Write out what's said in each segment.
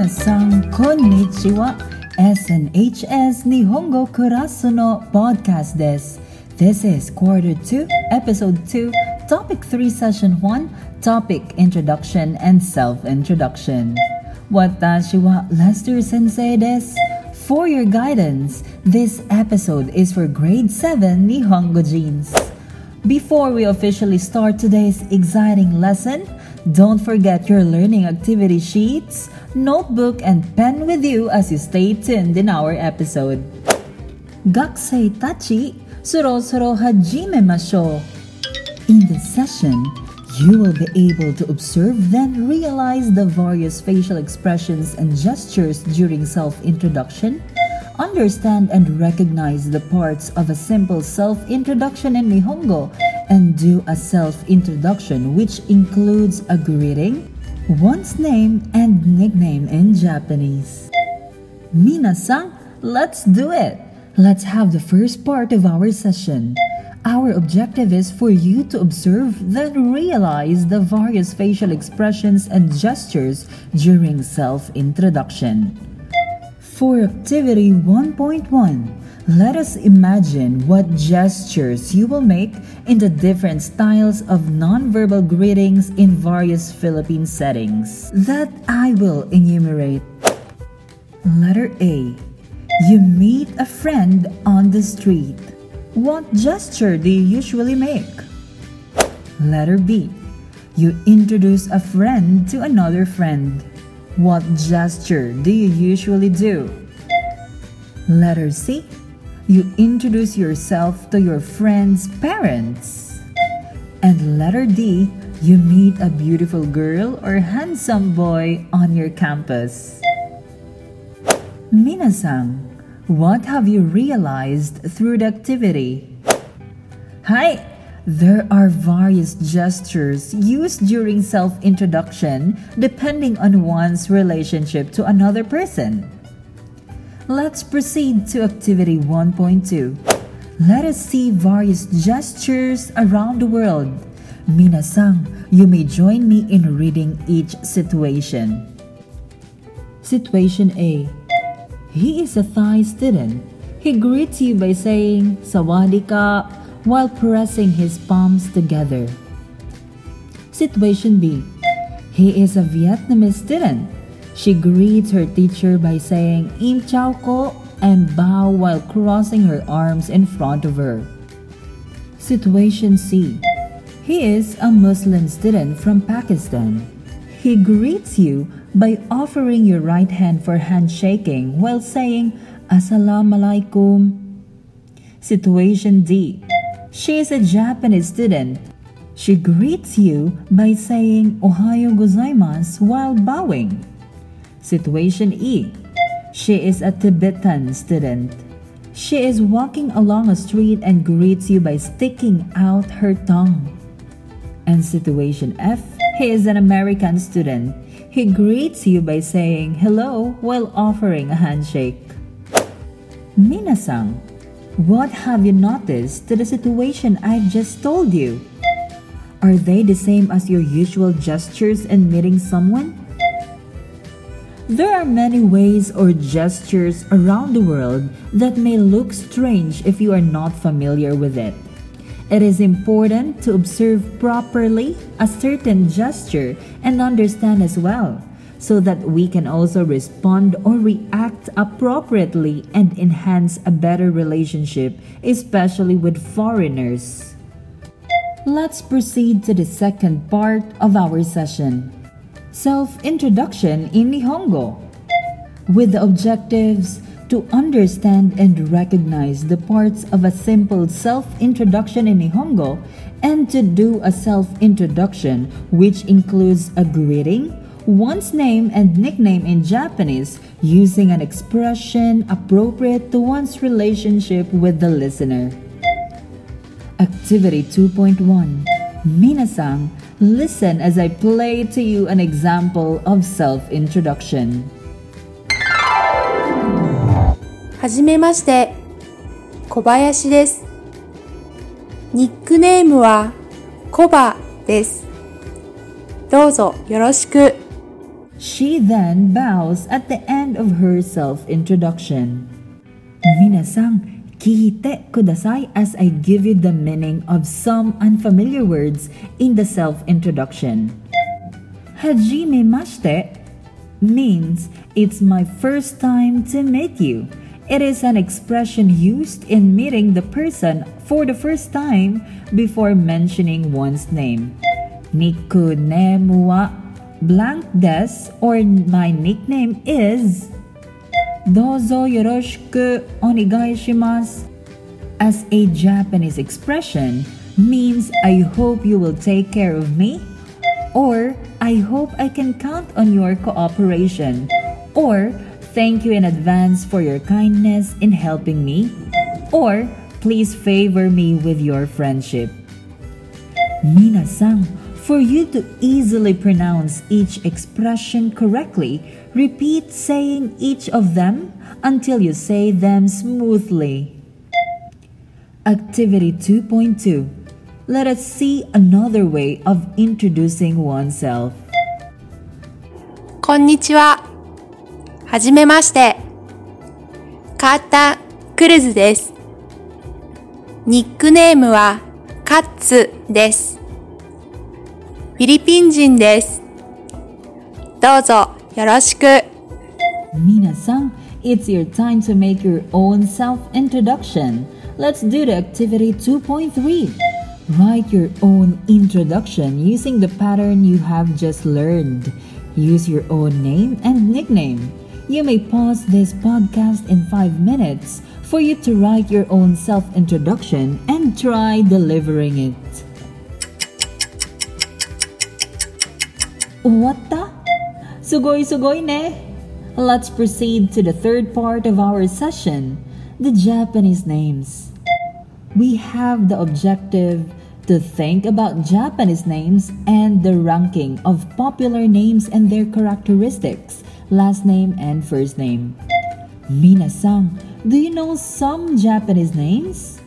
Minasan konnichiwa. SNHS Nihongo Kurasu no podcast desu. This is quarter 2, episode 2, topic 3, session 1, topic introduction and self-introduction. Watashi wa Lester Sensei desu. For your guidance, this episode is for grade 7 Nihongojins. Before we officially start today's exciting lesson, don't forget your learning activity sheets, notebook, and pen with you as you stay tuned in our episode. Gakusei tachi, soro soro hajime masho. In this session, you will be able to observe then realize the various facial expressions and gestures during self-introduction, understand and recognize the parts of a simple self-introduction in Nihongo, and do a self-introduction which includes a greeting, one's name, and nickname in Japanese. Minasan, let's do it! Let's have the first part of our session. Our objective is for you to observe then realize the various facial expressions and gestures during self-introduction. For activity 1.1, let us imagine what gestures you will make in the different styles of nonverbal greetings in various Philippine settings that I will enumerate. Letter A. You meet a friend on the street. What gesture do you usually make? Letter B. You introduce a friend to another friend. What gesture do you usually do? Letter C. You introduce yourself to your friend's parents. And letter D. You meet a beautiful girl or handsome boy on your campus. Minasan, what have you realized through the activity? Hi! There are various gestures used during self introduction depending on one's relationship to another person. Let's proceed to activity 1.2. Let us see various gestures around the world. Minasan, you may join me in reading each situation. Situation A He is a Thai student. He greets you by saying Sawadee ka while pressing his palms together. Situation B He is a Vietnamese student. She greets her teacher by saying Im chao ko and bow while crossing her arms in front of her. Situation C He is a Muslim student from Pakistan. He greets you by offering your right hand for handshaking while saying Assalamu alaikum. Situation D she is a Japanese student. She greets you by saying Ohayo gozaimasu while bowing. Situation E. She is a Tibetan student. She is walking along a street and greets you by sticking out her tongue. And situation F. He is an American student. He greets you by saying hello while offering a handshake. Minasan, what have you noticed to the situation I've just told you? Are they the same as your usual gestures in meeting someone? There are many ways or gestures around the world that may look strange if you are not familiar with it. It is important to observe properly a certain gesture and understand as well so that we can also respond or react appropriately and enhance a better relationship, especially with foreigners. Let's proceed to the second part of our session Self Introduction in Nihongo, with the objectives to understand and recognize the parts of a simple self introduction in Nihongo and to do a self introduction which includes a greeting one's name and nickname in Japanese using an expression appropriate to one's relationship with the listener. Activity 2.1 Minasan, listen as I play to you an example of self introduction. はじめまして、小林です。ニックネームはコバです。どうぞよろしく。 She then bows at the end of her self-introduction. Minasang, kihite kudasai as I give you the meaning of some unfamiliar words in the self-introduction. Hajime mashite means it's my first time to meet you. It is an expression used in meeting the person for the first time before mentioning one's name. Niku ne wa blank des or my nickname is Dozo yoroshiku onegai shimasu. As a Japanese expression means I hope you will take care of me or I hope I can count on your cooperation or thank you in advance for your kindness in helping me or please favor me with your friendship. Mina-san, for you to easily pronounce each expression correctly, repeat saying each of them until you say them smoothly. Activity 2.2 Let us see another way of introducing oneself. こんにちは。はじめまして。カータ・クルズです。ニックネームはカッツです。 フィリピン人です。どうぞよろしく。 Mina-san, it's your time to make your own self-introduction. Let's do the activity 2.3. Write your own introduction using the pattern you have just learned. Use your own name and nickname. You may pause this podcast in 5 minutes for you to write your own self-introduction and try delivering it. What the? Sugoi sugoi ne? Let's proceed to the third part of our session the Japanese names. We have the objective to think about Japanese names and the ranking of popular names and their characteristics, last name and first name. Mina-san, do you know some Japanese names?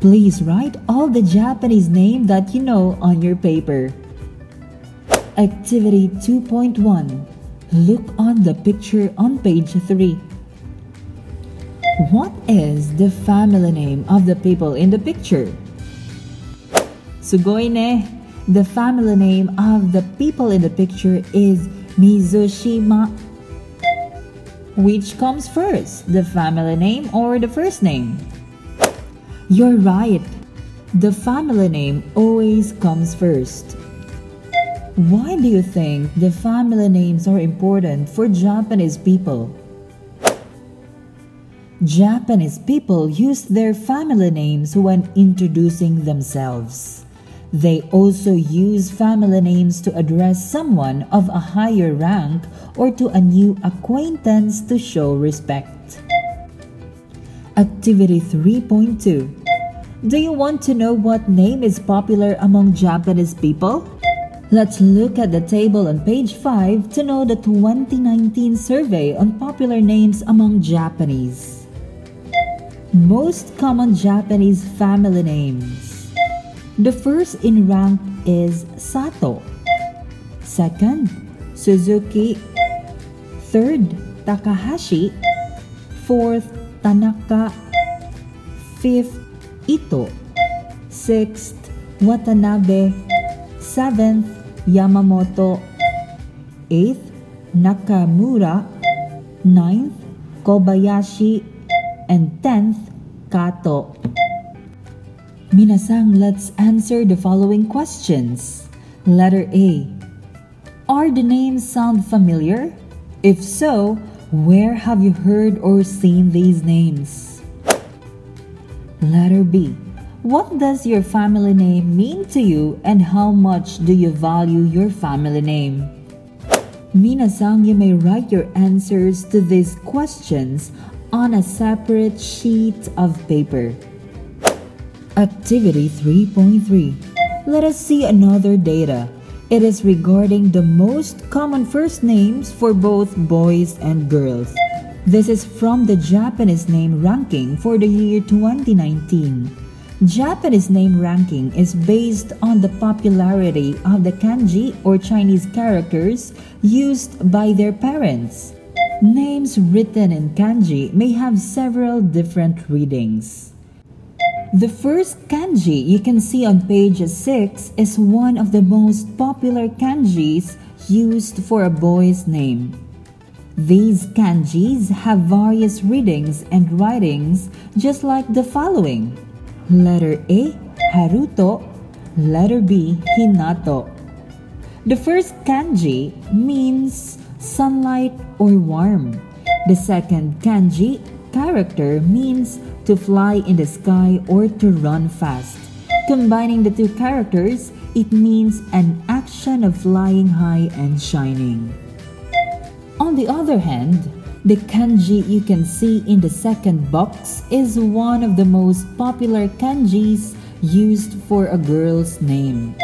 Please write all the Japanese name that you know on your paper. Activity 2.1 Look on the picture on page 3. What is the family name of the people in the picture? Sugoi ne. The family name of the people in the picture is Mizushima. Which comes first, the family name or the first name? You're right. The family name always comes first. Why do you think the family names are important for Japanese people? Japanese people use their family names when introducing themselves. They also use family names to address someone of a higher rank or to a new acquaintance to show respect. Activity 3.2 Do you want to know what name is popular among Japanese people? Let's look at the table on page 5 to know the 2019 survey on popular names among Japanese. Most common Japanese family names. The first in rank is Sato. Second, Suzuki. Third, Takahashi. Fourth, Tanaka. Fifth, Ito. Sixth, Watanabe. Seventh, Yamamoto. Eighth, Nakamura. Ninth, Kobayashi. And tenth, Kato. Minasang, let's answer the following questions. Letter A. Are the names sound familiar? If so, where have you heard or seen these names? Letter B. What does your family name mean to you and how much do you value your family name? Minasang, you may write your answers to these questions on a separate sheet of paper. Activity 3.3 Let us see another data. It is regarding the most common first names for both boys and girls. This is from the Japanese name ranking for the year 2019. Japanese name ranking is based on the popularity of the kanji or Chinese characters used by their parents. Names written in kanji may have several different readings. The first kanji you can see on page 6 is one of the most popular kanjis used for a boy's name. These kanjis have various readings and writings just like the following. Letter A, Haruto. Letter B, Hinato. The first kanji means sunlight or warm. The second kanji character means to fly in the sky or to run fast. Combining the two characters, it means an action of flying high and shining. On the other hand, the kanji you can see in the second box is one of the most popular kanjis used for a girl's name.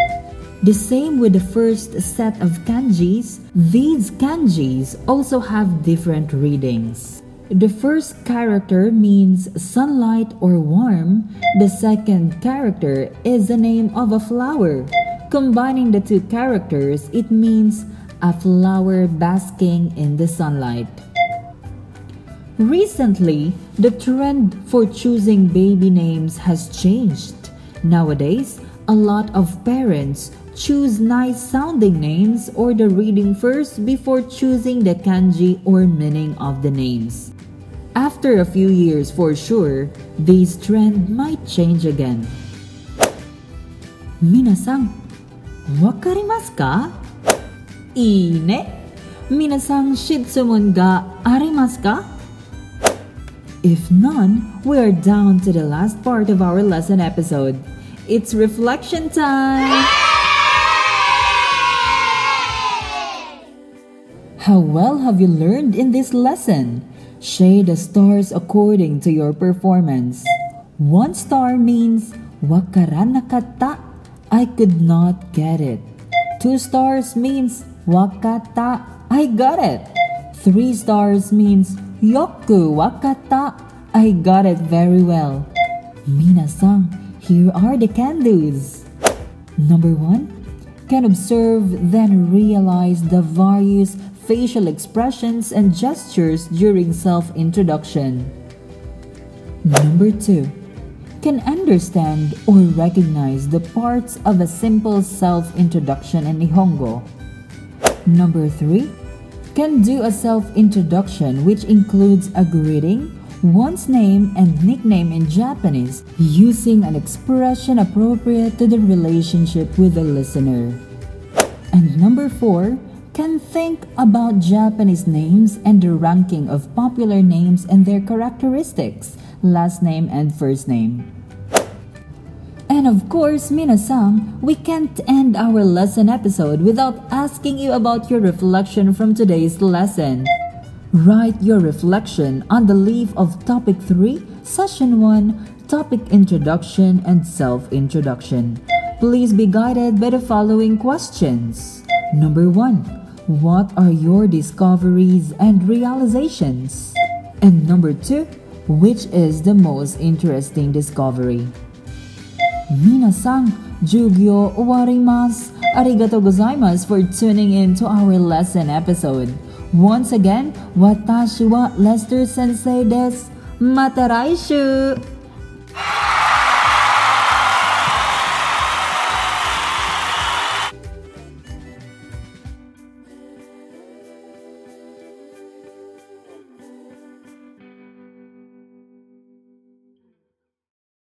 The same with the first set of kanjis, these kanjis also have different readings. The first character means sunlight or warm. The second character is the name of a flower. Combining the two characters, it means a flower basking in the sunlight. Recently, the trend for choosing baby names has changed. Nowadays, a lot of parents choose nice sounding names or the reading first before choosing the kanji or meaning of the names. After a few years for sure, this trend might change again. Minasan, wakarimasu ka? Ine? Minasan shitsumon ga arimasu ka? If none, we are down to the last part of our lesson episode. It's reflection time! How well have you learned in this lesson? Shade the stars according to your performance. One star means wakaranakata, I could not get it. Two stars means wakata, I got it. Three stars means yoku wakata, I got it very well. Minasan, here are the can-dos. Number one, can observe then realize the various facial expressions and gestures during self-introduction. Number 2. Can understand or recognize the parts of a simple self-introduction in Nihongo. Number 3. Can do a self-introduction which includes a greeting, one's name and nickname in Japanese using an expression appropriate to the relationship with the listener. And number 4 can think about Japanese names and the ranking of popular names and their characteristics, last name and first name. And of course, Minasan, we can't end our lesson episode without asking you about your reflection from today's lesson. Write your reflection on the leaf of topic 3, session 1, topic introduction and self-introduction. Please be guided by the following questions. Number 1. What are your discoveries and realizations? And number two, which is the most interesting discovery? Minasan, Jugyo warimasu. Arigato gozaimasu for tuning in to our lesson episode. Once again, watashi wa Lester Sensei desu. Mata raishu!